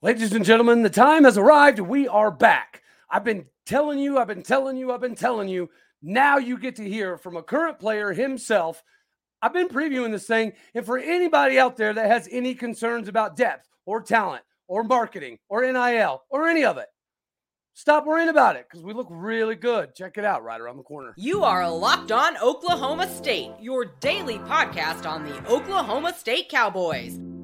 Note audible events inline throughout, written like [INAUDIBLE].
Ladies and gentlemen, the time has arrived. We are back. I've been telling you, I've been telling you, I've been telling you. Now you get to hear from a current player himself. I've been previewing this thing. And for anybody out there that has any concerns about depth or talent or marketing or NIL or any of it, stop worrying about it because we look really good. Check it out right around the corner. You are Locked On Oklahoma State, your daily podcast on the Oklahoma State Cowboys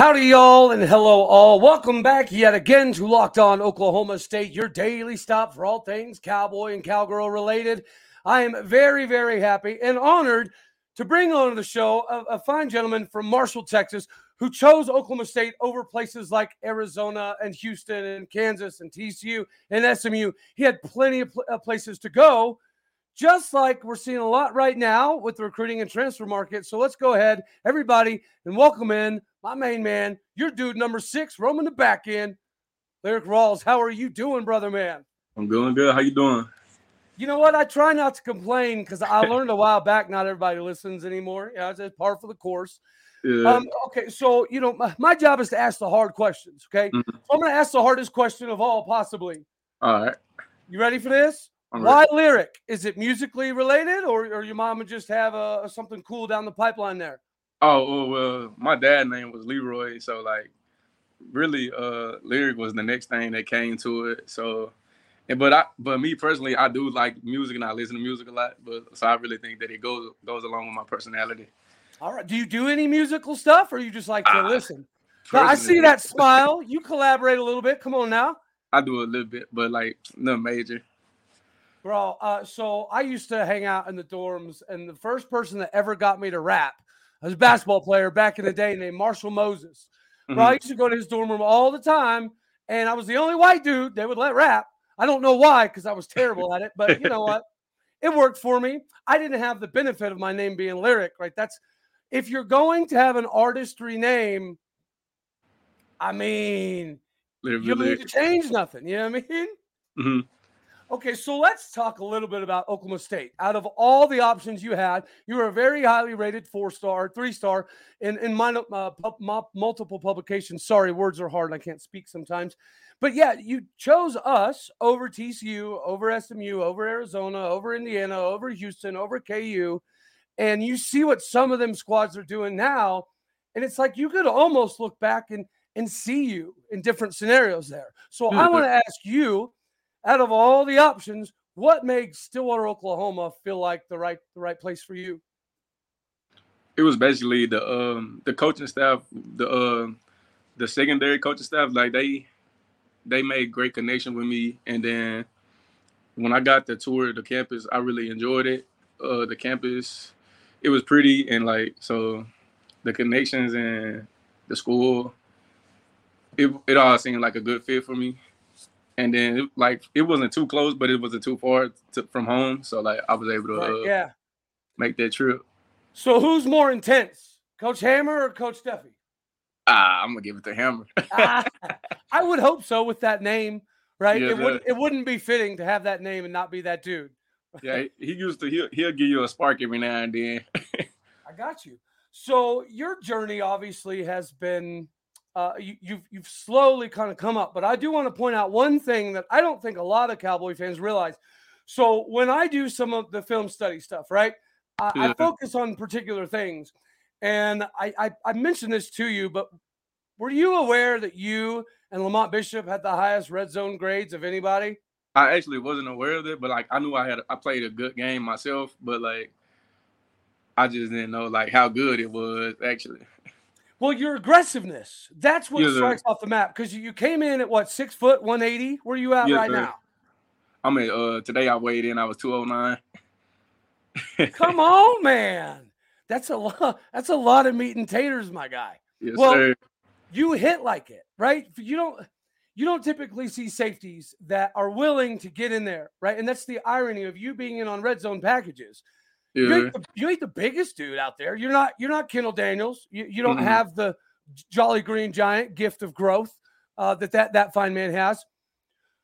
Howdy, y'all, and hello, all. Welcome back yet again to Locked On Oklahoma State, your daily stop for all things cowboy and cowgirl related. I am very, very happy and honored to bring on the show a, a fine gentleman from Marshall, Texas, who chose Oklahoma State over places like Arizona and Houston and Kansas and TCU and SMU. He had plenty of pl- uh, places to go just like we're seeing a lot right now with the recruiting and transfer market. So let's go ahead, everybody, and welcome in my main man, your dude number six, roaming the back end, Lyrik Rawls. How are you doing, brother man? I'm doing good. How you doing? You know what? I try not to complain because I learned a while back not everybody listens anymore. Yeah, it's par for the course. Yeah. Um, okay, so you know my, my, job is to ask the hard questions. Okay, mm-hmm. so I'm going to ask the hardest question of all, possibly. All right. You ready for this? I'm Why lyric? Is it musically related, or, or your mom would just have a, something cool down the pipeline there? Oh well, my dad name was Leroy, so like really, uh, lyric was the next thing that came to it. So, and but I, but me personally, I do like music and I listen to music a lot. But so I really think that it goes goes along with my personality. All right. Do you do any musical stuff, or you just like to uh, listen? I see that smile. You collaborate a little bit. Come on now. I do a little bit, but like no major. Bro, uh, so I used to hang out in the dorms, and the first person that ever got me to rap was a basketball player back in the day named Marshall Moses. Bro, mm-hmm. I used to go to his dorm room all the time, and I was the only white dude they would let rap. I don't know why, because I was terrible at it, but you know what? [LAUGHS] It worked for me. I didn't have the benefit of my name being lyric, right? That's if you're going to have an artistry name, I mean, you don't need to change nothing. You know what I mean? Mm-hmm. Okay, so let's talk a little bit about Oklahoma State. Out of all the options you had, you were a very highly rated four star, three star in, in my, uh, multiple publications. Sorry, words are hard. I can't speak sometimes. But yeah, you chose us over TCU, over SMU, over Arizona, over Indiana, over Houston, over KU. And you see what some of them squads are doing now. And it's like you could almost look back and, and see you in different scenarios there. So I want to ask you out of all the options, what makes Stillwater, Oklahoma feel like the right the right place for you? It was basically the um the coaching staff, the uh, the secondary coaching staff, like they they made great connection with me and then when I got the tour of the campus, I really enjoyed it. Uh the campus it was pretty and like so the connections and the school it it all seemed like a good fit for me and then like it wasn't too close, but it wasn't too far to, from home, so like I was able to right, uh, yeah make that trip. So who's more intense, Coach Hammer or Coach Duffie? Ah, I'm gonna give it to Hammer. ah, [LAUGHS] I would hope so with that name, right? Yeah, it would it wouldn't be fitting to have that name and not be that dude. [LAUGHS] yeah, he used to he'll, he'll give you a spark every now and then. [LAUGHS] I got you. So your journey obviously has been uh, you, you've you've slowly kind of come up. But I do want to point out one thing that I don't think a lot of Cowboy fans realize. So when I do some of the film study stuff, right, I, yeah. I focus on particular things, and I, I I mentioned this to you, but were you aware that you and Lamont Bishop had the highest red zone grades of anybody? I actually wasn't aware of it, but like I knew I had I played a good game myself, but like I just didn't know like how good it was actually. Well, your aggressiveness, that's what yes, strikes off the map because you came in at what, six foot, 180? Where are you at yes, right now? I'm at, uh, today I weighed in, I was 209. [LAUGHS] Come on, man. That's a lot. [LAUGHS] That's a lot of meat and taters, my guy. Yes, well, sir. you hit like it, right? You don't you don't typically see safeties that are willing to get in there, right? And that's the irony of you being in on red zone packages. Yeah. You ain't, the, you ain't the biggest dude out there. You're not. You're not Kendal Daniels. You, you don't Mhm. have the Jolly Green Giant gift of growth uh, that that that fine man has.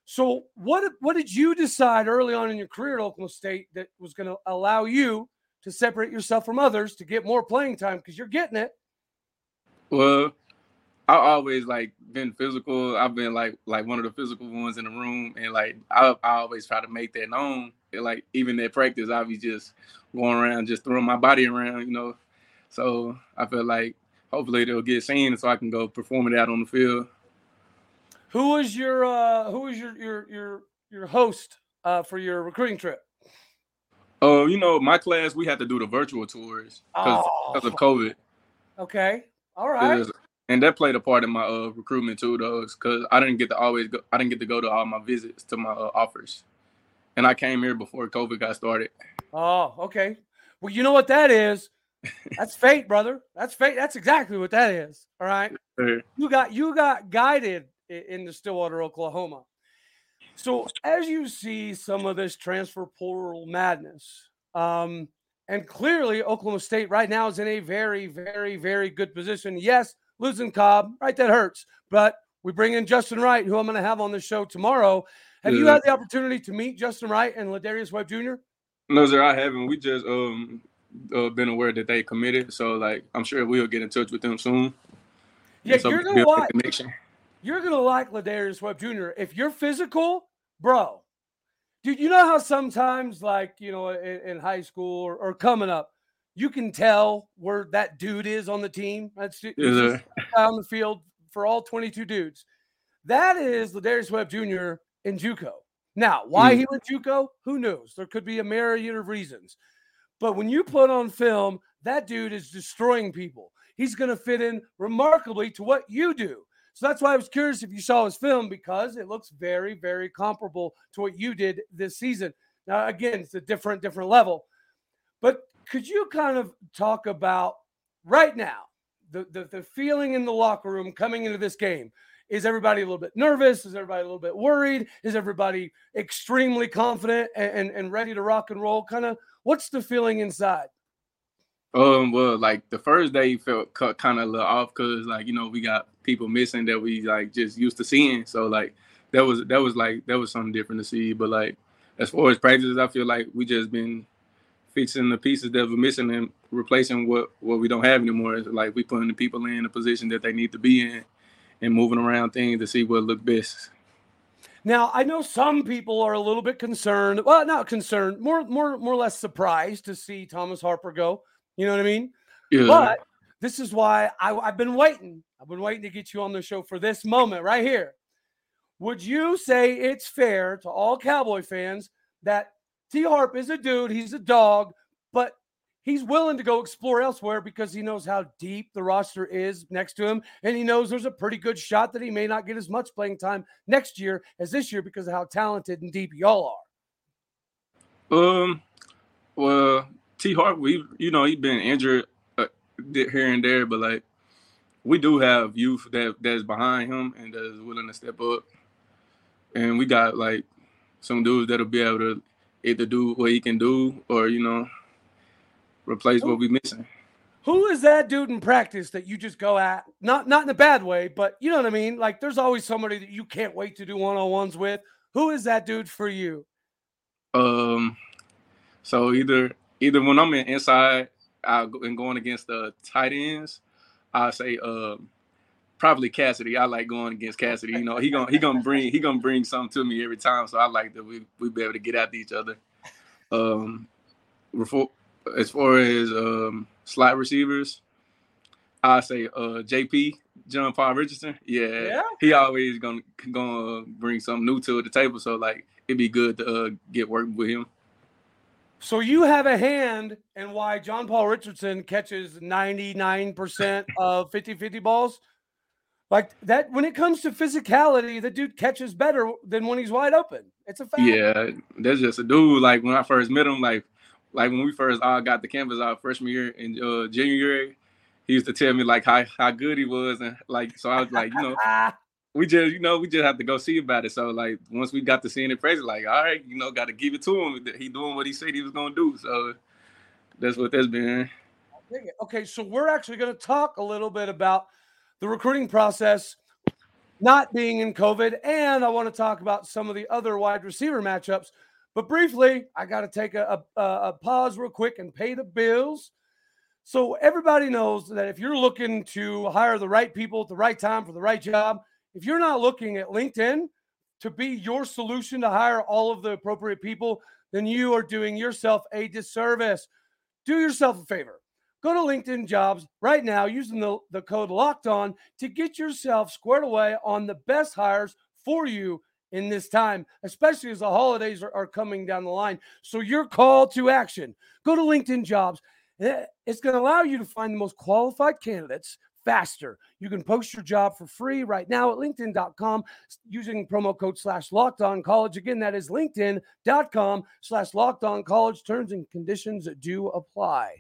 So what what did you decide early on in your career at Oklahoma State that was going to allow you to separate yourself from others to get more playing time because you're getting it? Well, I always like been physical. I've been like like one of the physical ones in the room, and like I, I always try to make that known. And, like even at practice, I be just going around, just throwing my body around, you know. So I feel like hopefully they'll get seen, so I can go perform it out on the field. Who was your uh, who was your your your your host uh, for your recruiting trip? Oh, you know, my class we had to do the virtual tours because Oh. of COVID. Okay, all right. And that played a part in my uh, recruitment too, though, because I didn't get to always go. I didn't get to go to all my visits to my uh, offers, and I came here before COVID got started. Oh, okay. Well, you know what that is? That's [LAUGHS] fate, brother. That's fate. That's exactly what that is. All right. You got you got guided i- into Stillwater, Oklahoma. So as you see some of this transfer portal madness, um, and clearly Oklahoma State right now is in a very, very, very good position. Yes, losing Cobb, right? That hurts. But we bring in Justin Wright, who I'm going to have on the show tomorrow. Have you had the opportunity to meet Justin Wright and Ladarius Webb Jr.? No, sir, I haven't. We just um uh, been aware that they committed, so like I'm sure we'll get in touch with them soon. Yeah, so you're gonna like you're gonna like Ladarius Webb Jr. If you're physical, bro, dude. You know how sometimes, like you know, in, in high school or, or coming up, you can tell where that dude is on the team. That's he's Yes, just on the field for all 22 dudes. That is Ladarius Webb Jr. in JUCO. Now, why Mm. he went to JUCO, who knows? There could be a myriad of reasons. But when you put on film, that dude is destroying people. He's going to fit in remarkably to what you do. So that's why I was curious if you saw his film because it looks very, very comparable to what you did this season. Now, again, it's a different, different level. But could you kind of talk about right now the, the, the feeling in the locker room coming into this game? Is everybody a little bit nervous? Is everybody a little bit worried? Is everybody extremely confident and, and, and ready to rock and roll? Kind of what's the feeling inside? Um, well, like the first day felt kind of a little off because, like, you know, we got people missing that we like just used to seeing. So like that was that was like that was something different to see. But like as far as practices, I feel like we just been fixing the pieces that were missing and replacing what what we don't have anymore. It's like we putting the people in the position that they need to be in and moving around things to see what looked best. Now, I know some people are a little bit concerned. Well, not concerned, more, more, more or less surprised to see Thomas Harper go. You know what I mean? Yeah. But this is why I, I've been waiting. I've been waiting to get you on the show for this moment right here. Would you say it's fair to all Cowboy fans that T Harp is a dude, he's a dog, but he's willing to go explore elsewhere because he knows how deep the roster is next to him. And he knows there's a pretty good shot that he may not get as much playing time next year as this year because of how talented and deep y'all are. Um, well, T Harp, we you know he's been injured uh, here and there, but like we do have youth that that's behind him and that is willing to step up, and we got like some dudes that'll be able to either do what he can do or you know replace what we're missing. Who is that dude in practice that you just go at? Not not in a bad way, but you know what I mean? Like there's always somebody that you can't wait to do one-on-ones with. Who is that dude for you? Um, so either either when I'm in inside, I go and going against the tight ends, I say um probably Cassidy. I like going against Cassidy. You know, he gonna he gonna bring he gonna bring something to me every time. So I like that we we be able to get after each other. Um, before, as far as um slot receivers, I say uh JP John Paul Richardson. Yeah, Yeah? he always gonna gonna bring something new to the table. So like it'd be good to uh, get working with him. So you have a hand in why John Paul Richardson catches 99% [LAUGHS] of 50-50 balls? Like that when it comes to physicality, the dude catches better than when he's wide open. It's a fact. Yeah, that's just a dude. Like when I first met him, like like when we first all got the canvas our freshman year in uh, January, he used to tell me like how how good he was, and like so I was like, you know, [LAUGHS] we just you know we just have to go see about it. So like once we got to seeing it, crazy, like all right, you know, got to give it to him. He doing what he said he was gonna do. So that's what that's been. Okay, so we're actually going to talk a little bit about the recruiting process not being in COVID, and I want to talk about some of the other wide receiver matchups. But briefly, I got to take a, a, a, pause real quick and pay the bills. So everybody knows that if you're looking to hire the right people at the right time for the right job, if you're not looking at LinkedIn to be your solution to hire all of the appropriate people, then you are doing yourself a disservice. Do yourself a favor. Go to LinkedIn Jobs right now using the, the code locked on to get yourself squared away on the best hires for you in this time, especially as the holidays are, are coming down the line. So, your call to action go to LinkedIn Jobs Eh, it's going to allow you to find the most qualified candidates faster. You can post your job for free right now at LinkedIn.com using promo code slash locked on college. Again, that is LinkedIn.com slash locked on college. Terms and conditions do apply.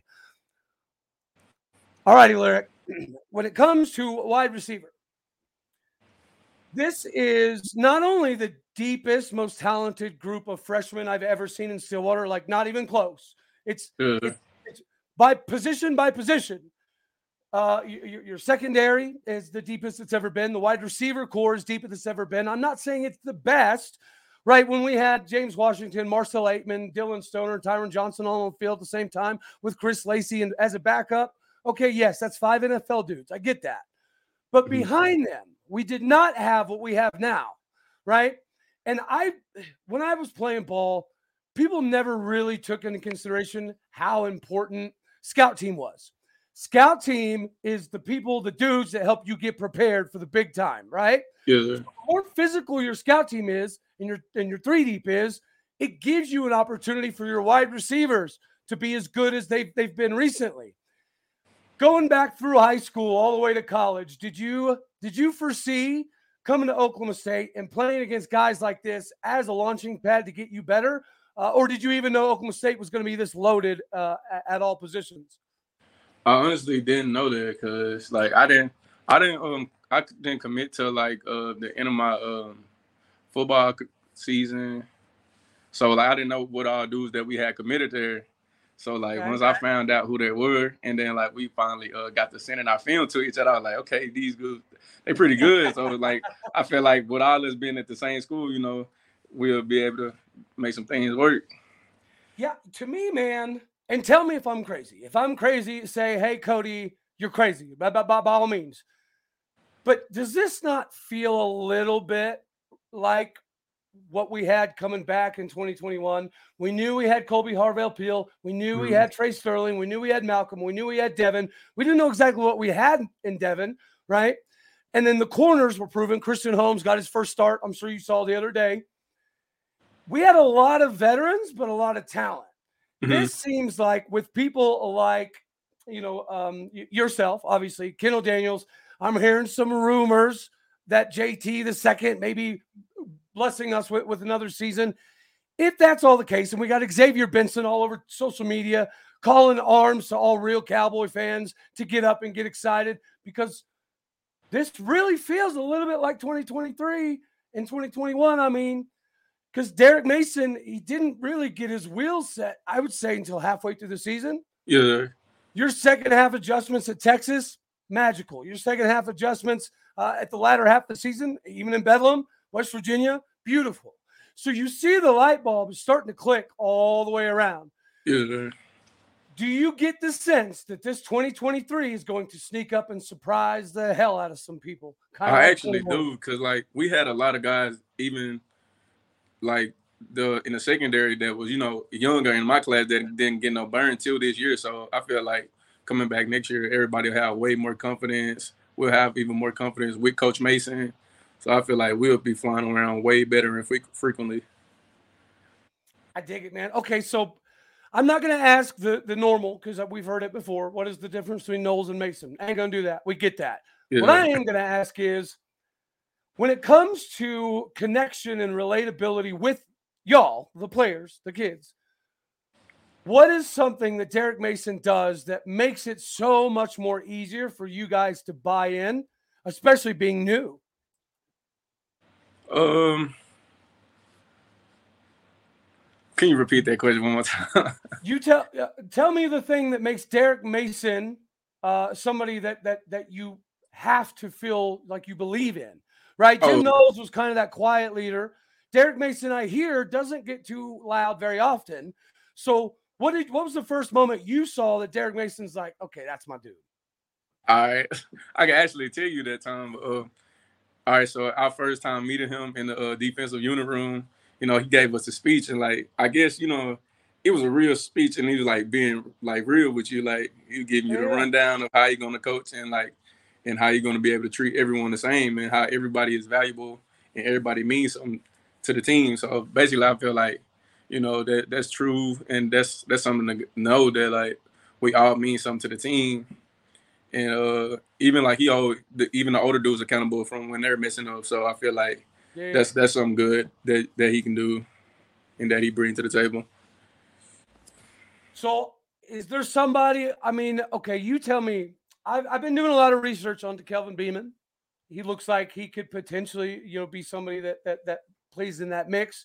All righty, Lyrik. [CLEARS THROAT] When it comes to wide receiver, this is not only the deepest, most talented group of freshmen I've ever seen in Stillwater, like not even close. It's, uh. it's by position by position. Uh, your, your, secondary is the deepest it's ever been. The wide receiver corps is deepest it's ever been. I'm not saying it's the best, right? When we had James Washington, Marcel Ateman, Dillon Stoner, Tyron Johnson all on the field at the same time with Chris Lacy and as a backup. Okay, yes, that's five NFL dudes. I get that. But mm-hmm. behind them, we did not have what we have now, right? And I, when I was playing ball, people never really took into consideration how important – scout team was. Scout team is the people, the dudes that help you get prepared for the big time, right? Yeah. So the more physical your scout team is, and your and your three deep is, it gives you an opportunity for your wide receivers to be as good as they've they've been recently. Going back through high school all the way to college, did you did you foresee coming to Oklahoma State and playing against guys like this as a launching pad to get you better? Uh, or did you even know Oklahoma State was going to be this loaded uh, at, all positions? I honestly didn't know that because, like, I didn't, I didn't, um, I didn't commit to like uh, the end of my um, football season, so like I didn't know what all dudes that we had committed there. So like okay. once I found out who they were, and then like we finally uh, got to sending our film to each other, I was like, okay, these dudes, they pretty good. so like I feel like with all us being at the same school, you know, we'll be able to make some things work. Yeah, to me, man, and tell me if I'm crazy. If I'm crazy, say, hey, Cody, you're crazy by, by, by, by all means. But does this not feel a little bit like what we had coming back in 2021? We knew we had Kolby Harvell-Peel. We knew mm. we had Trey Sterling. We knew we had Malcolm. We knew we had Devin. We didn't know exactly what we had in Devin, right? And then the corners were proven. Christian Holmes got his first start. I'm sure you saw the other day we had a lot of veterans, but a lot of talent. Mm-hmm. This seems like with people like, you know, um, yourself, obviously, Kendal Daniels. I'm hearing some rumors that JT the second maybe blessing us with, with another season. If that's all the case, and we got Xavier Benson all over social media calling arms to all real Cowboy fans to get up and get excited because this really feels a little bit like 2023 and 2021. I mean, because Derek Mason, he didn't really get his wheels set, I would say, until halfway through the season. Yeah. Your second half adjustments at Texas, magical. Your second half adjustments uh, at the latter half of the season, even in Bedlam, West Virginia, beautiful. So you see the light bulb is starting to click all the way around. Yeah. Do you get the sense that this 2023 is going to sneak up and surprise the hell out of some people? Kind I actually do because, like, we had a lot of guys, even – like the in the secondary that was you know younger in my class that didn't get no burn till this year. So I feel like coming back next year, everybody will have way more confidence. We'll have even more confidence with Coach Mason. So I feel like we'll be flying around way better and frequently. I dig it, man. Okay, so I'm not going to ask the the normal because we've heard it before. What is the difference between Knowles and Mason? I ain't going to do that. We get that. Yeah. What I am going to ask is when it comes to connection and relatability with y'all, the players, the kids, what is something that Derek Mason does that makes it so much more easier for you guys to buy in, especially being new? Um, Can you repeat that question one more time? [LAUGHS] you tell uh, tell me the thing that makes Derek Mason uh, somebody that that that you have to feel like you believe in, right? Jim oh. Knowles was kind of that quiet leader. Derek Mason, I hear, doesn't get too loud very often. So, what did what was the first moment you saw that Derek Mason's like, okay, that's my dude? All right, [LAUGHS] I can actually tell you that time. Uh, all right, so our first time meeting him in the uh, defensive unit room, you know, he gave us a speech, and like I guess you know, it was a real speech, and he was like being like real with you, like he giving you the rundown of how you're gonna coach and like and how you're gonna be able to treat everyone the same, and how everybody is valuable and everybody means something to the team. So basically, I feel like you know that that's true, and that's that's something to know that like we all mean something to the team and uh, even like he always, the, even the older dudes accountable from when they're messing up. So I feel like yeah. that's that's something good that that he can do, and that he bring to the table. So is there somebody? I mean, okay, you tell me. I've I've been doing a lot of research on Kelvin Beeman. He looks like he could potentially, you know, be somebody that that that plays in that mix.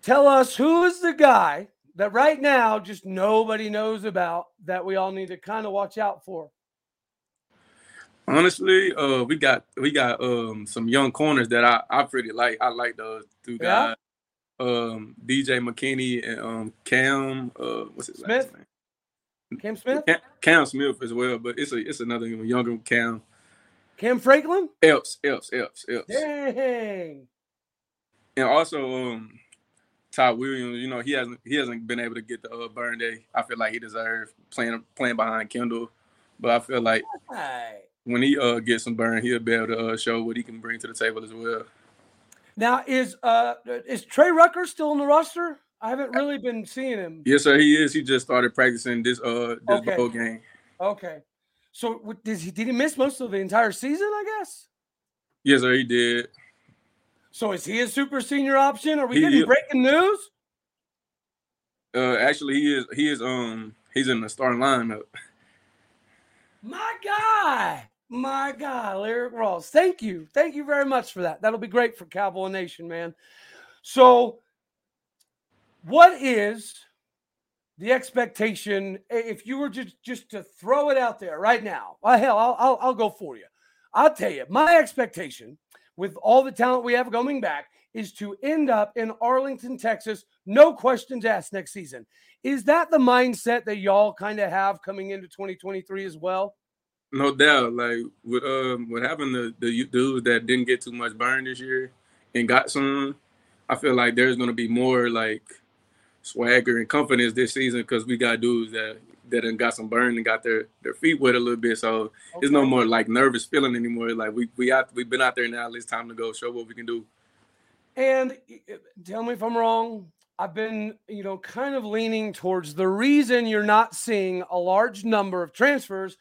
Tell us who is the guy that right now just nobody knows about that we all need to kind of watch out for. Honestly, uh, we got we got um some young corners that I I pretty like. I like those two guys. Yeah. Um, DJ McKinney and um Cam. Uh, what's his Smith? last name? Cam Smith. Cam, Cam, Smith as well, but it's a it's another younger Cam. Cam Franklin. Else, else, else, else. Dang. And also, um, Todd Williams. You know, he hasn't he hasn't been able to get the uh, burn day. I feel like he deserves playing playing behind Kendal, but I feel like. Right when he uh gets some burn, he'll be able to uh, show what he can bring to the table as well. Now, is uh is Trey Rucker still in the roster? I haven't really been seeing him. Yes, sir. He is. He just started practicing this uh this okay. bowl game. Okay. So did he did he miss most of the entire season? I guess. Yes, sir. He did. So is he a super senior option? Are we he, getting breaking news? Uh, actually, he is. He is. Um, he's in the starting lineup. My guy. My God, Lyrik Rawls. Thank you. Thank you very much for that. That'll be great for Cowboy Nation, man. So, what is the expectation if you were just just to throw it out there right now? Well, hell, I'll, I'll, I'll go for you. I'll tell you, my expectation with all the talent we have coming back is to end up in Arlington, Texas, no questions asked next season. Is that the mindset that y'all kind of have coming into 2023 as well? No doubt. Like with um with having the the dudes that didn't get too much burn this year and got some, I feel like there's gonna be more like swagger and confidence this season because we got dudes that that got some burn and got their their feet wet a little bit. So okay. it's no more like nervous feeling anymore. Like we we have we've been out there now. It's time to go show what we can do. And tell me if I'm wrong. I've been, you know, kind of leaning towards the reason you're not seeing a large number of transfers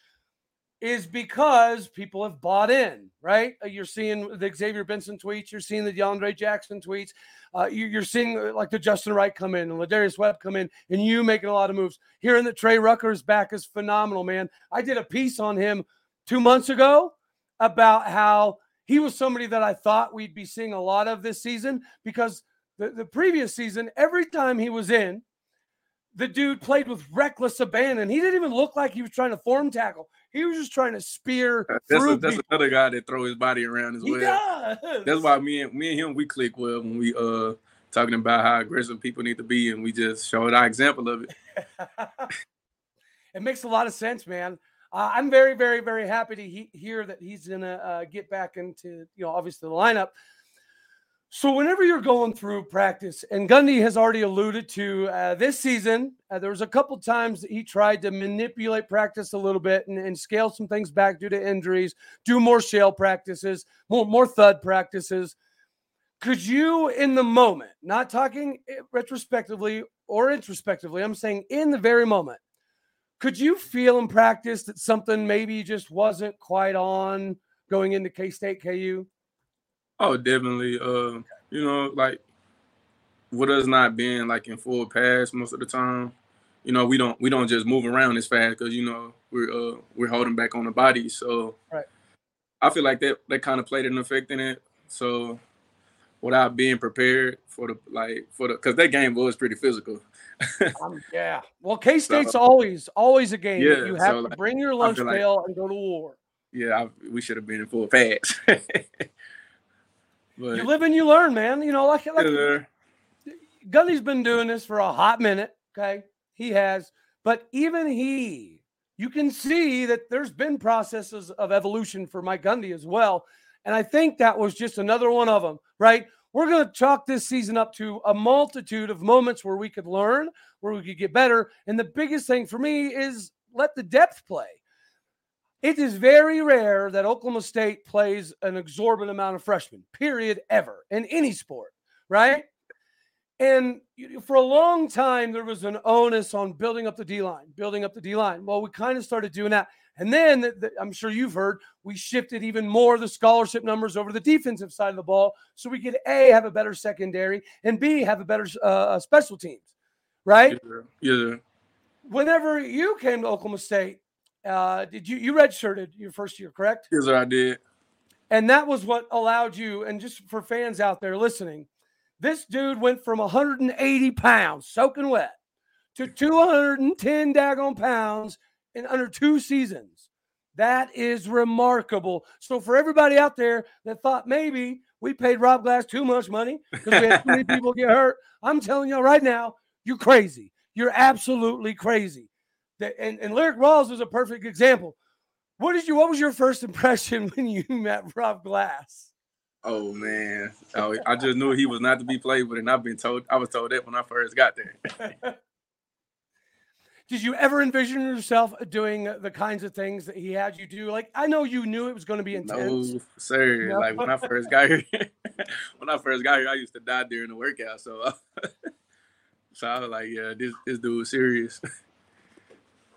is because people have bought in, right? Uh, you're seeing the Xavier Benson tweets, you're seeing the DeAndre Jackson tweets, uh, you, are seeing uh, like the Justin Wright come in and Ladarius Webb come in, and you making a lot of moves. Hearing that Trey Rucker's back is phenomenal, man. I did a piece on him two months ago about how he was somebody that I thought we'd be seeing a lot of this season because the, the previous season, every time he was in, the dude played with reckless abandon. He didn't even look like he was trying to form tackle. He was just trying to spear. That's, a, that's another guy that throw his body around as he well. Does. That's why me and me and him we click well when we uh talking about how aggressive people need to be, and we just showed our example of it. [LAUGHS] it makes a lot of sense, man. Uh, I'm very, very, very happy to he- hear that he's gonna uh, get back into you know obviously the lineup. So, whenever you're going through practice, and Gundy has already alluded to uh, this season, uh, there was a couple times that he tried to manipulate practice a little bit and, and, scale some things back due to injuries, do more shell practices, more, more thud practices. Could you, in the moment, not talking eh, retrospectively or introspectively, I'm saying in the very moment, could you feel in practice that something maybe just wasn't quite on going into K State KU? Oh, definitely. Uh, you know, like with us not being like in full pass most of the time, you know, we don't we don't just move around as fast because you know we're uh we're holding back on the body. So right. I feel like that that kind of played an effect in it. So without being prepared for the like for the because that game was pretty physical. [LAUGHS] um, yeah. Well, K State's so, always always a game. Yeah, you have so, to like, bring your lunch pail like, and go to war. Yeah, I, we should have been in full pads. [LAUGHS] But you live and you learn, man. You know, like like yeah. Gundy's been doing this for a hot minute. Okay, he has, but even he, you can see that there's been processes of evolution for Mike Gundy as well, and I think that was just another one of them. Right, we're going to chalk this season up to a multitude of moments where we could learn, where we could get better, and the biggest thing for me is let the depth play. It is very rare that Oklahoma State plays an exorbitant amount of freshmen, period, ever in any sport, right? And for a long time, there was an onus on building up the D line, building up the D line. Well, we kind of started doing that. And then the, the, I'm sure you've heard we shifted even more of the scholarship numbers over the defensive side of the ball so we could A, have a better secondary, and B, have a better uh, special teams, right? Yeah. yeah. Whenever you came to Oklahoma State, uh, did you you redshirted your first year, correct? Yes, sir, I did. And that was what allowed you. And just for fans out there listening, this dude went from 180 pounds, soaking wet, to 210 daggone pounds in under two seasons. That is remarkable. So for everybody out there that thought maybe we paid Rob Glass too much money because we had too many [LAUGHS] people get hurt, I'm telling you right now, you're crazy. You're absolutely crazy and, and Lyrik Rawls is a perfect example. What did you? What was your first impression [LAUGHS] when you met Rob Glass? Oh man, oh, I just knew he was not to be played with, and I've been told. I was told that when I first got there. [LAUGHS] did you ever envision yourself doing the kinds of things that he had you do? Like, I know you knew it was going to be intense. No, sir. No. Like when I first got here, [LAUGHS] when I first got here, I used to die during the workout. So, so I was like, yeah, this this dude was serious.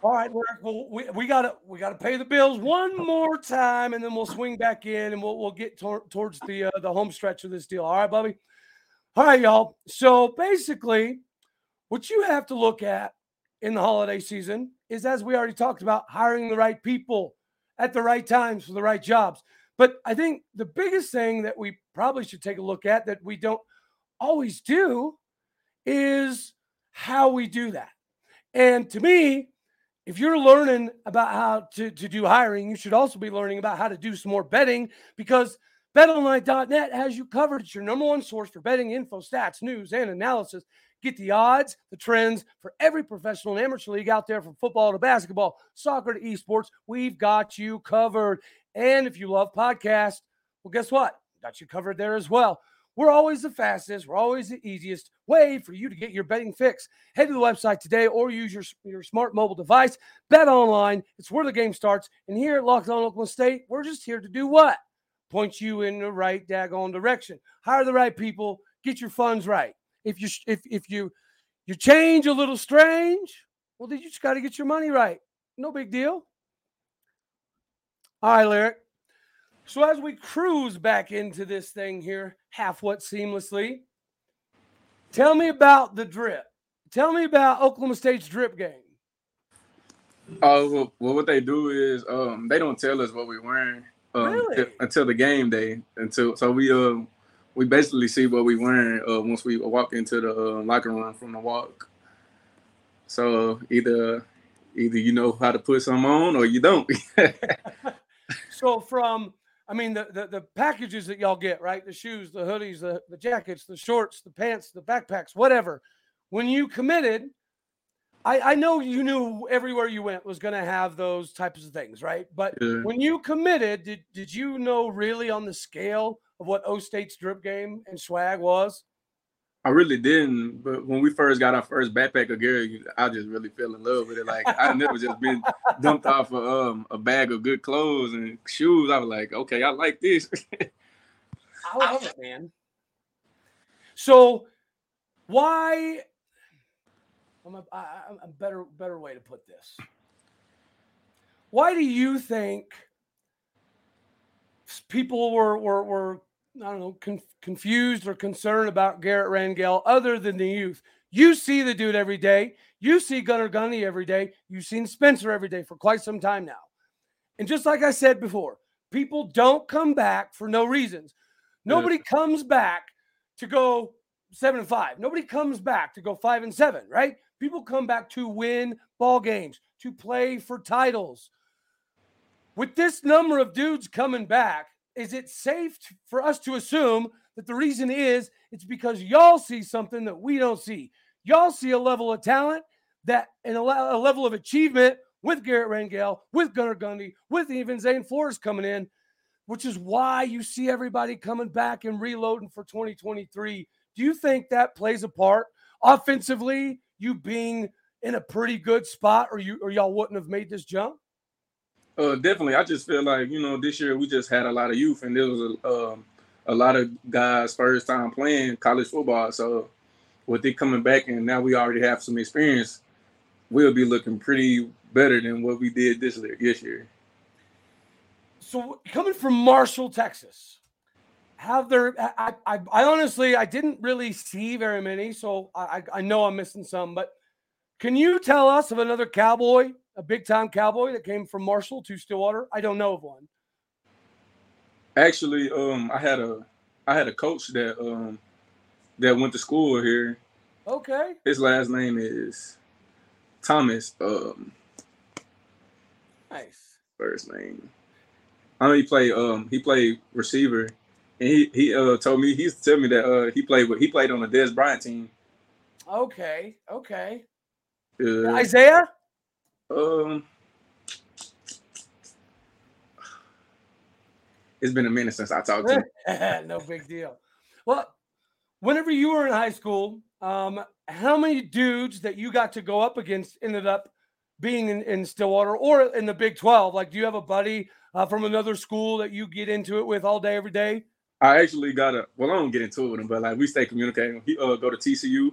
All right, well, we, we gotta we gotta pay the bills one more time, and then we'll swing back in, and we'll we'll get tor- towards the uh, the home stretch of this deal. All right, Bubby. All right, y'all. So basically, what you have to look at in the holiday season is, as we already talked about, hiring the right people at the right times for the right jobs. But I think the biggest thing that we probably should take a look at that we don't always do is how we do that. And to me, if you're learning about how to, to do hiring, you should also be learning about how to do some more betting because betonline.net has you covered. It's your number one source for betting info, stats, news, and analysis. Get the odds, the trends for every professional and amateur league out there from football to basketball, soccer to esports. We've got you covered. And if you love podcasts, well, guess what? Got you covered there as well. We're always the fastest, we're always the easiest way for you to get your betting fix. Head to the website today or use your, your smart mobile device. Bet online. It's where the game starts. And here at Locked On Oklahoma State, we're just here to do what? Point you in the right daggone direction. Hire the right people. Get your funds right. If you if if you you change a little strange, well, then you just got to get your money right. No big deal. All right, Lyrik. So as we cruise back into this thing here, half what seamlessly, tell me about the drip. Tell me about Oklahoma State's drip game. Oh uh, well, well, what they do is um, they don't tell us what we're wearing um, really? until the game day. Until so we uh we basically see what we're wearing uh, once we walk into the uh, locker room from the walk. So either either you know how to put some on or you don't. [LAUGHS] [LAUGHS] so from I mean, the, the, the packages that y'all get, right? The shoes, the hoodies, the, the jackets, the shorts, the pants, the backpacks, whatever. When you committed, I, I know you knew everywhere you went was going to have those types of things, right? But yeah. when you committed, did, did you know really on the scale of what O State's drip game and swag was? I really didn't, but when we first got our first backpack of gear, I just really fell in love with it. Like I never just been [LAUGHS] dumped off of, um, a bag of good clothes and shoes. I was like, okay, I like this. I love it, man. So, why? I'm a, I, I'm a better better way to put this. Why do you think people were were were I don't know, con- confused or concerned about Garrett Rangel other than the youth. You see the dude every day. You see Gunnar Gundy every day. You've seen Spencer every day for quite some time now. And just like I said before, people don't come back for no reasons. Nobody yeah. comes back to go seven and five. Nobody comes back to go five and seven, right? People come back to win ball games, to play for titles. With this number of dudes coming back, is it safe for us to assume that the reason is it's because y'all see something that we don't see? Y'all see a level of talent that and a, a level of achievement with Garrett Rangel, with Gunnar Gundy, with even Zane Flores coming in, which is why you see everybody coming back and reloading for 2023. Do you think that plays a part offensively? You being in a pretty good spot, or you or y'all wouldn't have made this jump? Uh, definitely. I just feel like you know this year we just had a lot of youth, and there was a um, a lot of guys first time playing college football. So with it coming back, and now we already have some experience, we'll be looking pretty better than what we did this year. This year. So coming from Marshall, Texas, have there? I, I, I honestly I didn't really see very many, so I, I know I'm missing some. But can you tell us of another cowboy a big time cowboy that came from Marshall to Stillwater? I don't know of one. Actually, um, I had a I had a coach that um that went to school here. Okay. His last name is Thomas. Um, nice. First name. I know he played um he played receiver, and he he uh told me he used to tell me that uh he played with he played on the Dez Bryant team. Okay. Okay. Uh, Isaiah. Um, it's been a minute since I talked to you. [LAUGHS] no big deal. Well, whenever you were in high school, um, how many dudes that you got to go up against ended up being in, in Stillwater or in the Big 12? Like, do you have a buddy uh, from another school that you get into it with all day, every day? I actually got a, well, I don't get into it with him, but like we stay communicating. He uh, go to TCU.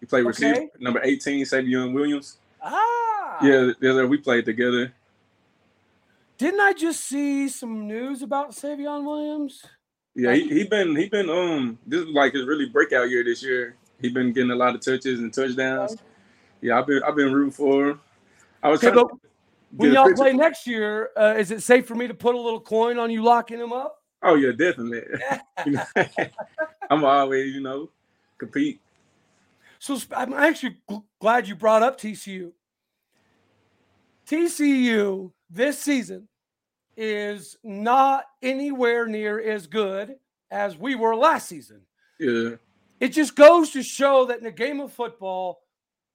He played okay. receiver, number 18, Savion Williams. Ah. Yeah, yeah, we played together. Didn't I just see some news about Savion Williams? Yeah, he, he been he been um this is like his really breakout year this year. He been getting a lot of touches and touchdowns. Yeah, I've been I've been rooting for him. I was okay, when y'all play next year, uh, is it safe for me to put a little coin on you locking him up? Oh yeah, definitely. [LAUGHS] [LAUGHS] [LAUGHS] I'm always you know compete. So I'm actually glad you brought up TCU. TCU this season is not anywhere near as good as we were last season. Yeah. It just goes to show that in a game of football,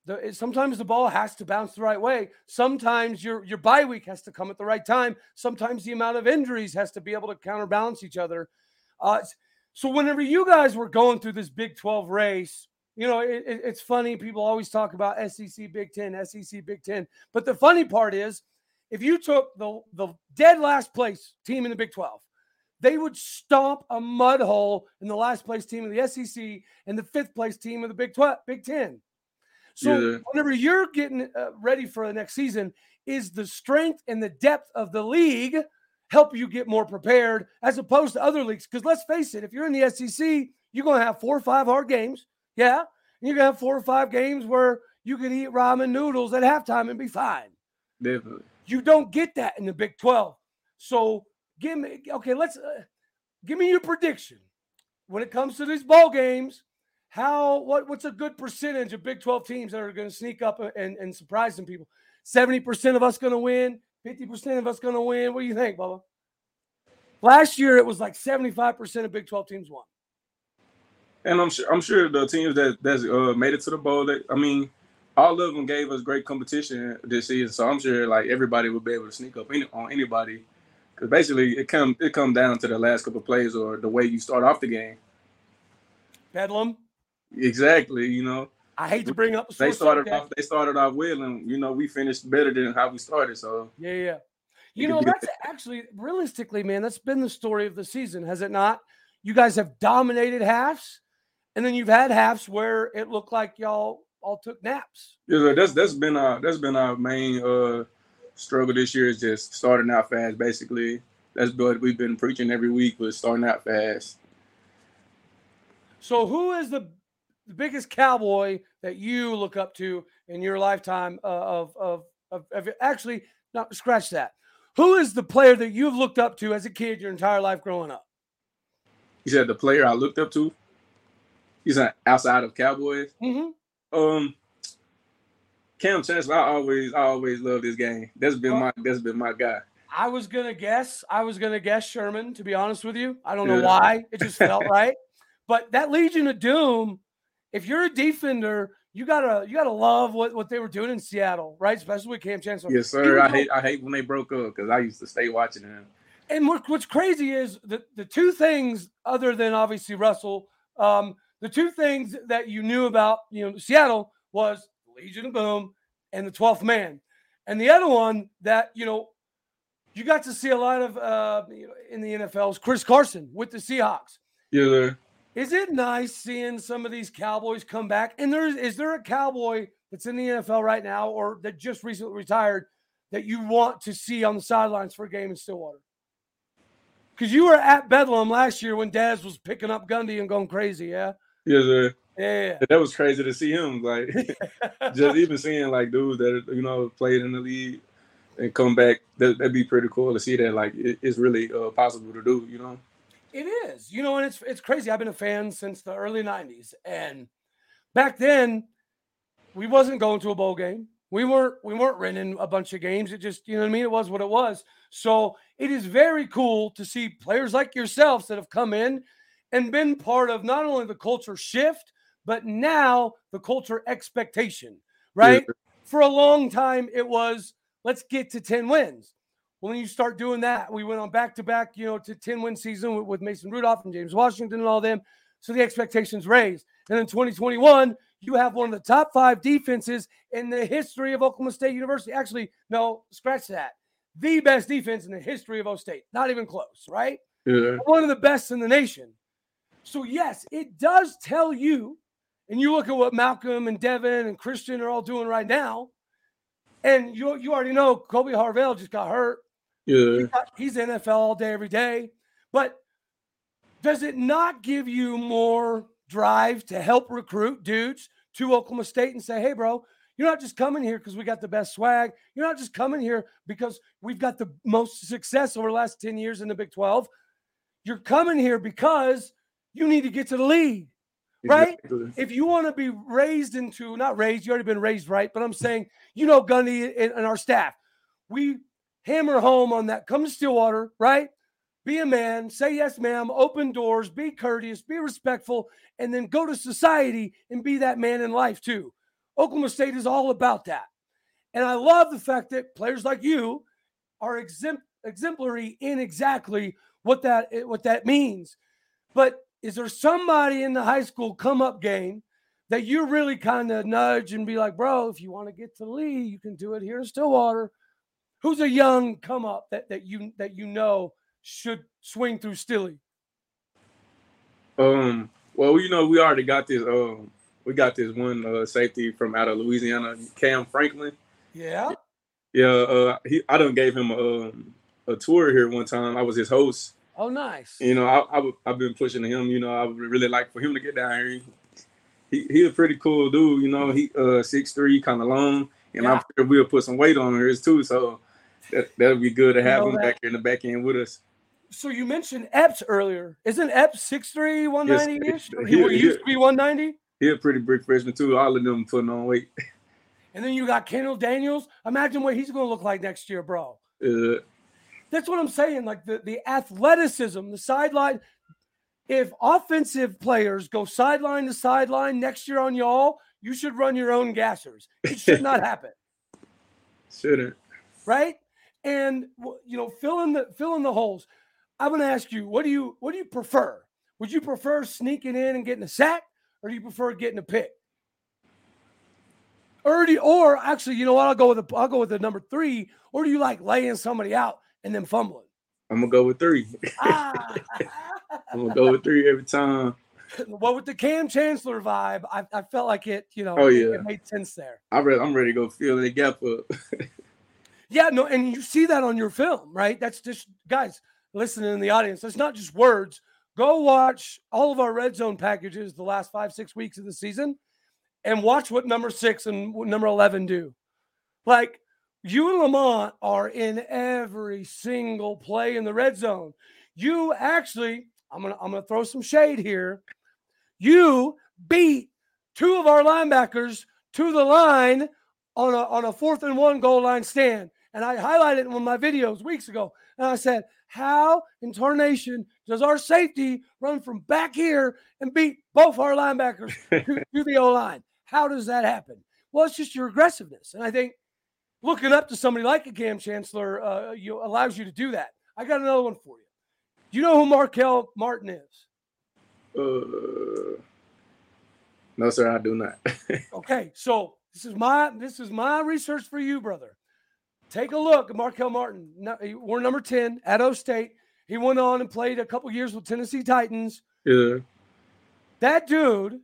the, sometimes the ball has to bounce the right way. Sometimes your your bye week has to come at the right time. Sometimes the amount of injuries has to be able to counterbalance each other. Uh, so whenever you guys were going through this Big 12 race, you know, it, it, it's funny. People always talk about SEC Big Ten, SEC Big Ten. But the funny part is, if you took the, the dead last place team in the Big 12, they would stomp a mud hole in the last place team in the SEC and the fifth place team in the Big 12, Big 10. So yeah. whenever you're getting uh, ready for the next season, is the strength and the depth of the league help you get more prepared as opposed to other leagues? Because let's face it, if you're in the SEC, you're going to have four or five hard games. Yeah. You're going to have four or five games where you can eat ramen noodles at halftime and be fine. Definitely. You don't get that in the Big 12. So give me, okay, let's uh, give me your prediction when it comes to these ball games. How, what, what's a good percentage of Big 12 teams that are going to sneak up and, and surprise some people? 70% of us going to win, 50% of us going to win. What do you think, Bubba? Last year, it was like 75% of Big 12 teams won and I'm sure I'm sure the teams that that's uh, made it to the bowl. That I mean, all of them gave us great competition this season. So I'm sure like everybody would be able to sneak up any, on anybody, because basically it come it come down to the last couple plays or the way you start off the game. Bedlam. Exactly. You know. I hate to bring up. They started off. They started off well, and you know we finished better than how we started. So yeah, yeah. You know that's actually realistically, man. That's been the story of the season, has it not? You guys have dominated halves and then you've had halves where it looked like y'all all took naps. Yeah, that's that's been our that's been our main uh struggle this year is just starting out fast. Basically, that's what we've been preaching every week was starting out fast. So, who is the, the biggest cowboy that you look up to in your lifetime uh, of, of, of of actually not scratch that? Who is the player that you've looked up to as a kid your entire life growing up? You said the player I looked up to. Said outside of Cowboys. Mm-hmm. Um, Kam Chancellor, I always, I always love this game. That's been my, that's been my guy. I was gonna guess. I was gonna guess Sherman. To be honest with you, I don't know yeah. why. It just felt [LAUGHS] right. But that Legion of Doom, if you're a defender, you gotta you gotta love what, what they were doing in Seattle, right? Especially with Kam Chancellor. Yes, sir. I hate I hate when they broke up because I used to stay watching them. And what, what's crazy is the the two things other than obviously Russell, um, the two things that you knew about you know Seattle was Legion of Boom and the Twelfth Man, and the other one that you know you got to see a lot of uh, in the NFL is Chris Carson with the Seahawks. Yeah. Is it nice seeing some of these Cowboys come back? And there is is there a Cowboy that's in the NFL right now or that just recently retired that you want to see on the sidelines for a game in Stillwater? Because you were at Bedlam last year when Daz was picking up Gundy and going crazy, yeah? Yeah. That was crazy to see him. Like [LAUGHS] just even seeing like dudes that you know played in the league and come back, that, would be pretty cool to see that. Like it, it's really uh, possible to do, you know. It is, you know, and it's it's crazy. I've been a fan since the early '90s, and back then, we wasn't going to a bowl game. We weren't we weren't renting a bunch of games. It just, you know what I mean. It was what it was. So it is very cool to see players like yourselves that have come in and been part of not only the culture shift, but now the culture expectation. Right? Yeah. For a long time, it was let's get to 10 wins. Well, then you start doing that. We went on back to back, you know, to 10 win season with, with Mason Rudolph and James Washington and all them. So the expectations raised. And in 2021, you have one of the top five defenses in the history of Oklahoma State University. Actually, no, scratch that. The best defense in the history of O State. Not even close, right? Yeah. One of the best in the nation. So, yes, it does tell you, and you look at what Malcolm and Devin and Christian are all doing right now, and you you already know Kolby Harvell just got hurt. Yeah. He's, got, he's NFL all day, every day. But does it not give you more drive to help recruit dudes to Oklahoma State and say, hey, bro, you're not just coming here because we got the best swag. You're not just coming here because we've got the most success over the last 10 years in the Big 12. You're coming here because you need to get to the league right? Exactly. If you want to be raised into not raised, you already been raised right, but I'm saying, you know, Gundy and, and, our staff, we hammer home on that. Come to Stillwater, right? Be a man, say yes, ma'am, open doors, be courteous, be respectful, and then go to society and be that man in life too. Oklahoma State is all about that. And I love the fact that players like you are exempt, exemplary in exactly what that what that means. But is there somebody in the high school come up game that you really kind of nudge and be like, bro, if you want to get to Lee, you can do it here in Stillwater. Who's a young come up that, that you that you know should swing through Stilly? Um, well, you know, we already got this um we got this one uh, safety from out of Louisiana, Cam Franklin. Yeah. Yeah, uh, he I done gave him a, um, a tour here one time. I was his host Oh, nice. You know, I, I have been pushing him. You know, I would really like for him to get down here. He he a pretty cool dude. You know, he uh six three, kind of long, and yeah. I'm sure we'll put some weight on his too. So that that'd be good to have him that. back here in the back end with us. So you mentioned Epps earlier. Isn't Epps 6'3", 190 ish? He, he, used to be one ninety. He a pretty big freshman too. All of them putting on weight. [LAUGHS] And then you got Kendal Daniels. Imagine what he's going to look like next year, bro. Uh, that's what I'm saying. Like the, the athleticism, the sideline. If offensive players go sideline to sideline next year on y'all, you should run your own gassers. It should not [LAUGHS] happen. Shouldn't. Right? And you know, fill in the fill in the holes. I'm going to ask you, what do you what do you prefer? Would you prefer sneaking in and getting a sack, or do you prefer getting a pick? Or, do you, or actually, you know what? I'll go with the I'll go with the number three. Or do you like laying somebody out and then fumbling? I'm gonna go with three. Ah. [LAUGHS] I'm gonna go with three every time. Well, with the Kam Chancellor vibe, I, I felt like it, you know, oh, yeah. it made sense there. I'm ready, I'm ready to go fill the gap up. [LAUGHS] yeah, no, and you see that on your film, right? That's just guys listening in the audience. That's not just words. Go watch all of our red zone packages the last five, six weeks of the season and watch what number six and number 11 do. Like you and Lamont are in every single play in the red zone. You actually, I'm gonna I'm gonna throw some shade here. You beat two of our linebackers to the line on a, on a fourth and one goal line stand. And I highlighted in one of my videos weeks ago. And I said, How in tarnation does our safety run from back here and beat both our linebackers to, [LAUGHS] to the O line? How does that happen? Well, it's just your aggressiveness. And I think looking up to somebody like a Kam Chancellor uh, you, allows you to do that. I got another one for you. Do you know who Markelle Martin is? Uh, no, sir, I do not. [LAUGHS] okay, so this is my this is my research for you, brother. Take a look at Markelle Martin. We're number 10 at O State. He went on and played a couple years with Tennessee Titans. Yeah. That dude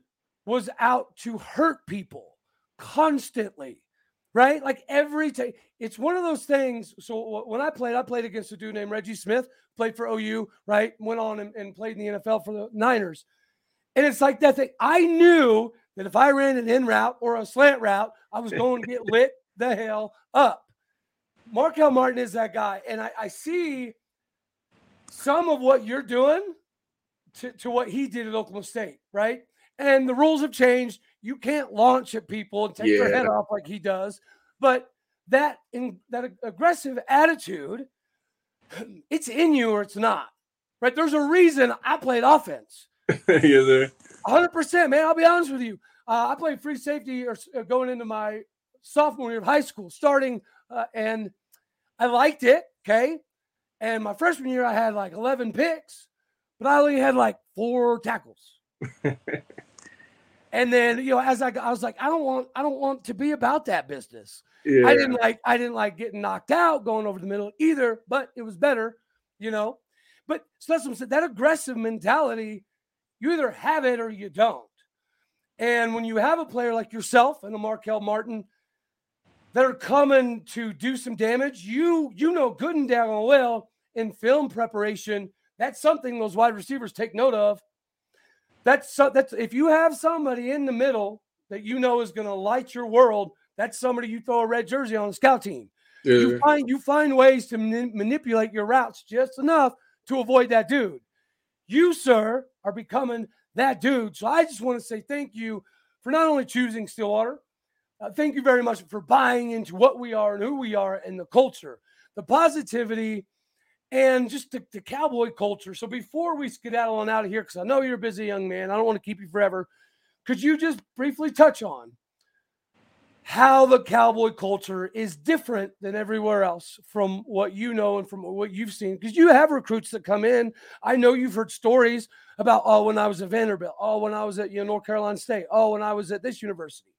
was out to hurt people constantly, right? Like every time. It's one of those things. So when I played, I played against a dude named Reggie Smith, played for OU, right? Went on and, and played in the NFL for the Niners. And it's like that thing. I knew that if I ran an in route or a slant route, I was going to get [LAUGHS] lit the hell up. Markelle Martin is that guy. And I, I see some of what you're doing to, to what he did at Oklahoma State, right? And the rules have changed. You can't launch at people and take yeah. their head off like he does. But that in that aggressive attitude, [CLEARS THROAT] it's in you or it's not. Right? There's a reason I played offense. [LAUGHS] yes, sir. 100%, man. I'll be honest with you. Uh, I played free safety or uh, going into my sophomore year of high school, starting, uh, and I liked it. Okay. And my freshman year, I had like 11 picks, but I only had like four tackles. [LAUGHS] and then, you know, as I, I was like, I don't want, I don't want to be about that business. Yeah. I didn't like, I didn't like getting knocked out going over the middle either, but it was better, you know. But so that's what I'm saying. That aggressive mentality, you either have it or you don't. And when you have a player like yourself and a Markelle Martin that are coming to do some damage, you you know good and down well in film preparation. That's something those wide receivers take note of. That's so, that's if you have somebody in the middle that you know is going to light your world, that's somebody you throw a red jersey on the scout team. Yeah. You find you find ways to manipulate your routes just enough to avoid that dude. You, sir, are becoming that dude. So I just want to say thank you for not only choosing Stillwater, uh, thank you very much for buying into what we are and who we are and the culture, the positivity, and just the, the cowboy culture. So before we skedaddle on out of here, because I know you're a busy young man, I don't want to keep you forever. Could you just briefly touch on how the cowboy culture is different than everywhere else from what you know and from what you've seen because you have recruits that come in i know you've heard stories about oh when i was at vanderbilt oh when i was at you know north carolina state oh when i was at this university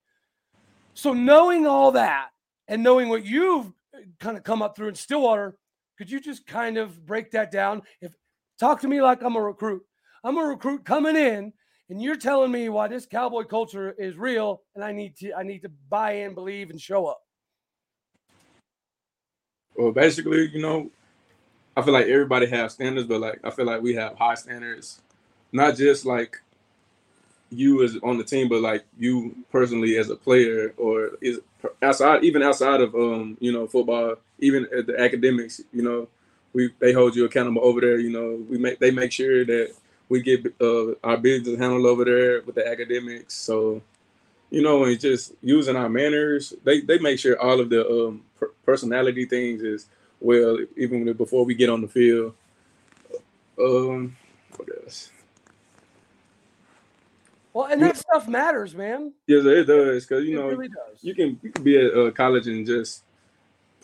so knowing all that and knowing what you've uh, kind of come up through in Stillwater, could you just kind of break that down? If talk to me like I'm a recruit. I'm a recruit coming in and you're telling me why this cowboy culture is real and I need to I need to buy in, believe and show up. Well, basically, you know, I feel like everybody has standards, but like I feel like we have high standards. Not just like you as on the team, but like you personally as a player, or is outside, even outside of um, you know, football, even at the academics, you know, we they hold you accountable over there. You know, we make they make sure that we get uh, our business handled over there with the academics. So, you know, and just using our manners, they they make sure all of the um, per- personality things is well, even before we get on the field. Um, what else? Well, and that stuff matters, man. Yes, it does because you it know really you can you can be at uh, college and just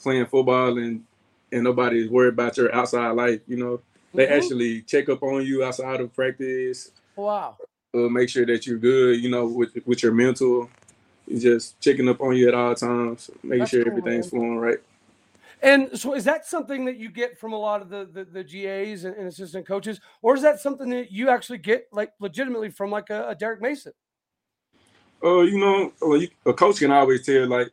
playing football and and nobody's worried about your outside life. You know, they mm-hmm. actually check up on you outside of practice. Wow. Uh, make sure that you're good. You know, with with your mental, just checking up on you at all times, making That's sure cool, everything's man. flowing right. And so, is that something that you get from a lot of the the, the GAs and, and, assistant coaches, or is that something that you actually get like legitimately from like a, a Derek Mason? Oh, uh, you know, a coach can always tell. Like,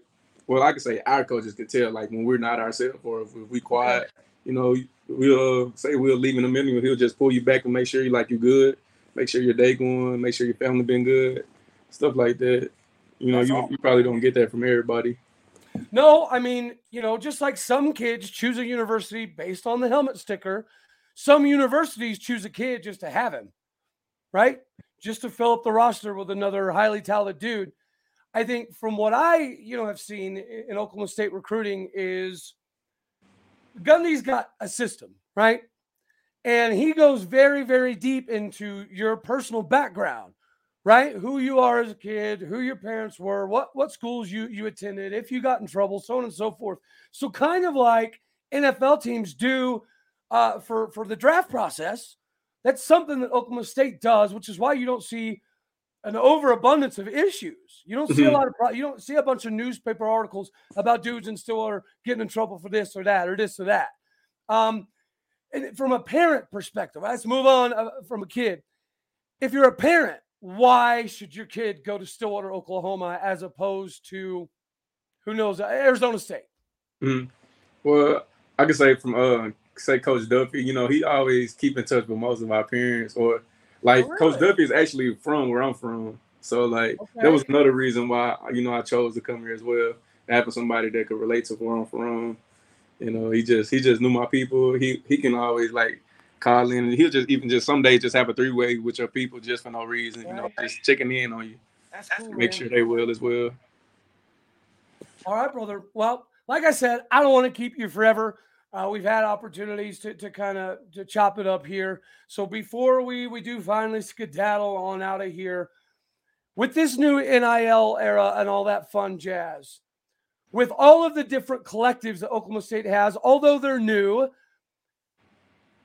well, I can say our coaches can tell like when we're not ourselves or if we quiet. You know, we'll say we'll leave in a minute, he'll just pull you back and make sure you like you good, make sure your day going, make sure your family been good, stuff like that. You know, you, you probably don't get that from everybody. No, I mean, you know, just like some kids choose a university based on the helmet sticker, some universities choose a kid just to have him, right? just to fill up the roster with another highly talented dude. I think from what I, you know, have seen in Oklahoma State recruiting is Gundy's got a system, right? And he goes very, very deep into your personal background, right? Who you are as a kid, who your parents were, what what schools you you attended, if you got in trouble, so on and so forth. So kind of like NFL teams do uh, for for the draft process. That's something that Oklahoma State does, which is why you don't see an overabundance of issues. You don't see mm-hmm. a lot of you don't see a bunch of newspaper articles about dudes in Stillwater getting in trouble for this or that or this or that. Um, and from a parent perspective, let's move on uh, from a kid. If you're a parent, why should your kid go to Stillwater, Oklahoma, as opposed to who knows Arizona State? Mm-hmm. Well, I can say from uh say Coach Duffie, you know, he always keep in touch with most of our parents or like oh, really? Coach Duffie is actually from where I'm from. So like okay. that was another reason why you know I chose to come here as well. Having somebody that could relate to where I'm from. You know, he just he just knew my people. He he can always like call in and he'll just even just some days just have a three way with your people just for no reason, you know, just checking in on you. That's cool, Make man. sure they will as well. All right, brother. Well, like I said, I don't want to keep you forever. Uh, we've had opportunities to, to kind of to chop it up here. So before we we do finally skedaddle on out of here, with this new NIL era and all that fun jazz, with all of the different collectives that Oklahoma State has, although they're new,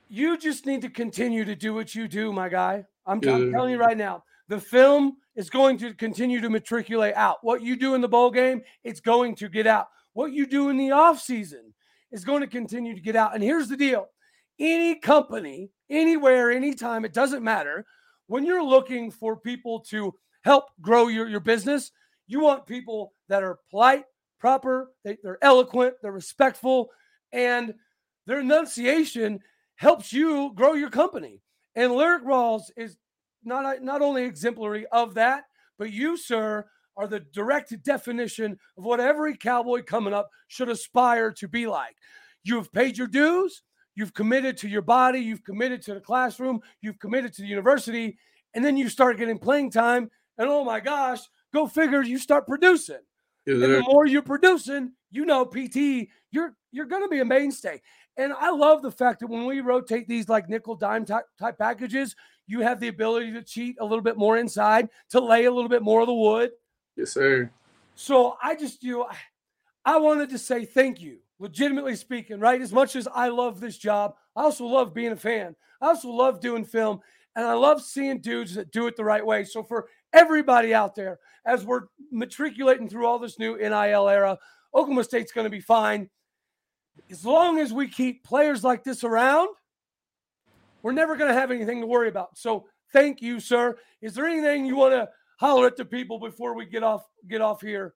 you just need to continue to do what you do, my guy. I'm, yeah. I'm telling you right now, the film is going to continue to matriculate out. What you do in the bowl game, it's going to get out. What you do in the off season is going to continue to get out. And here's the deal any company, anywhere, anytime, it doesn't matter. When you're looking for people to help grow your, your business, you want people that are polite, proper, they, they're eloquent, they're respectful, and their enunciation helps you grow your company. And Lyrik Rawls is not, uh, not only exemplary of that, but you, sir, are the direct definition of what every cowboy coming up should aspire to be like. You've paid your dues, you've committed to your body, you've committed to the classroom, you've committed to the university, and then you start getting playing time. And oh my gosh, go figure, you start producing. and the more you're producing, you know, PT, you're you're going to be a mainstay. And I love the fact that when we rotate these like nickel dime type, type packages, you have the ability to cheat a little bit more inside, to lay a little bit more of the wood, Yes, sir. So I just, you know, I wanted to say thank you, legitimately speaking, right? As much as I love this job, I also love being a fan. I also love doing film, and I love seeing dudes that do it the right way. So for everybody out there, as we're matriculating through all this new NIL era, Oklahoma State's going to be fine. As long as we keep players like this around, we're never going to have anything to worry about. So thank you, sir. Is there anything you want to holler at the people before we get off get off here.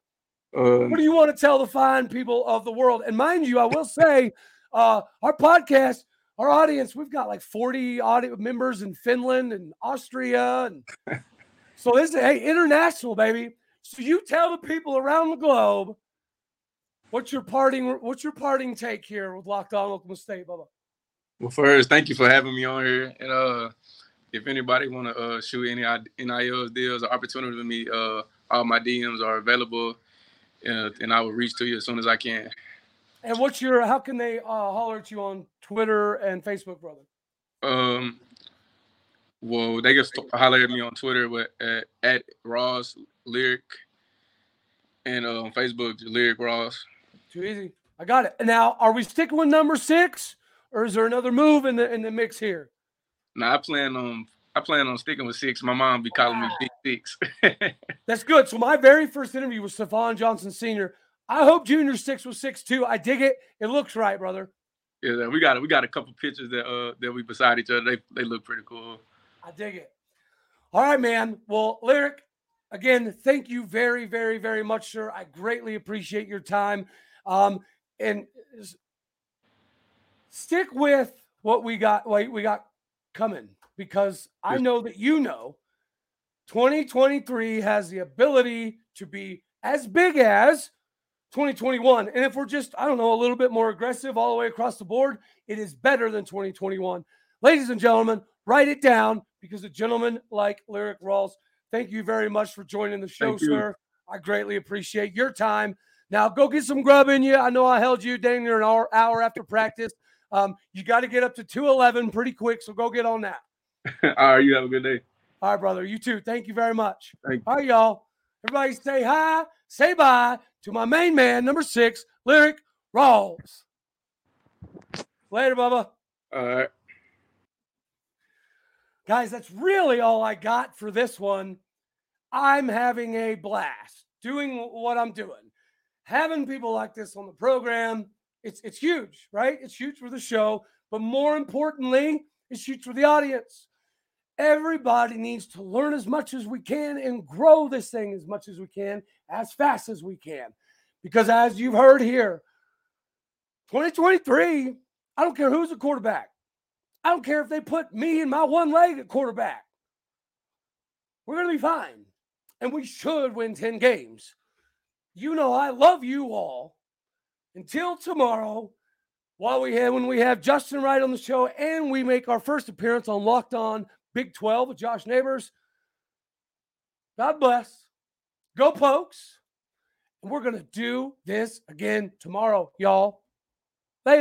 Um, what do you want to tell the fine people of the world? And mind you, I will say, uh, our podcast, our audience, we've got like 40 audio members in Finland and Austria, and [LAUGHS] so this is hey international baby. So you tell the people around the globe what's your parting what's your parting take here with Locked On Oklahoma State, Bubba. Well, first, thank you for having me on here, and uh, if anybody want to uh, shoot any NIL deals or opportunity with me, uh, all my DMs are available, uh, and I will reach to you as soon as I can. And what's your? How can they uh, holler at you on Twitter and Facebook, brother? Um, well, they can holler at me on Twitter with at, at Rawls Lyrik, and uh, on Facebook Lyrik Rawls. Too easy. I got it. Now, are we sticking with number six, or is there another move in the in the mix here? No, I plan on I plan on sticking with six. My mom be calling me Big Six. [LAUGHS] That's good. So my very first interview was Stephon Johnson Sr. I hope Junior Six was six too. I dig it. It looks right, brother. Yeah, we got it. we got a couple pictures that uh that we beside each other. They they look pretty cool. I dig it. All right, man. Well, Lyrik, again, thank you very, very, very much, sir. I greatly appreciate your time. Um, and stick with what we got. Wait, we got coming because I know that you know 2023 has the ability to be as big as 2021. And if we're just, I don't know, a little bit more aggressive all the way across the board, it is better than 2021. Ladies and gentlemen, write it down because a gentleman like Lyrik Rawls, thank you very much for joining the show, sir. I greatly appreciate your time. Now go get some grub in you. I know I held you dang near an hour, hour after practice. Um, you got to get up to 211 pretty quick, so go get on that. [LAUGHS] All right, you have a good day. All right, brother. You too. Thank you very much. Thank. All right, y'all. Everybody say hi, say bye to my main man, number six, Lyrik Rawls. Later, Bubba. All right. Guys, that's really all I got for this one. I'm having a blast doing what I'm doing. Having people like this on the program, it's it's huge, right? It's huge for the show, but more importantly, it's huge for the audience. Everybody needs to learn as much as we can and grow this thing as much as we can, as fast as we can. Because as you've heard here, 2023, I don't care who's the quarterback. I don't care if they put me and my one leg at quarterback. We're going to be fine. And we should win 10 games. You know, I love you all. Until tomorrow, while we have when we have Justin Wright on the show and we make our first appearance on Locked On Big 12 with Josh Neighbors. God bless. Go Pokes. And we're going to do this again tomorrow, y'all.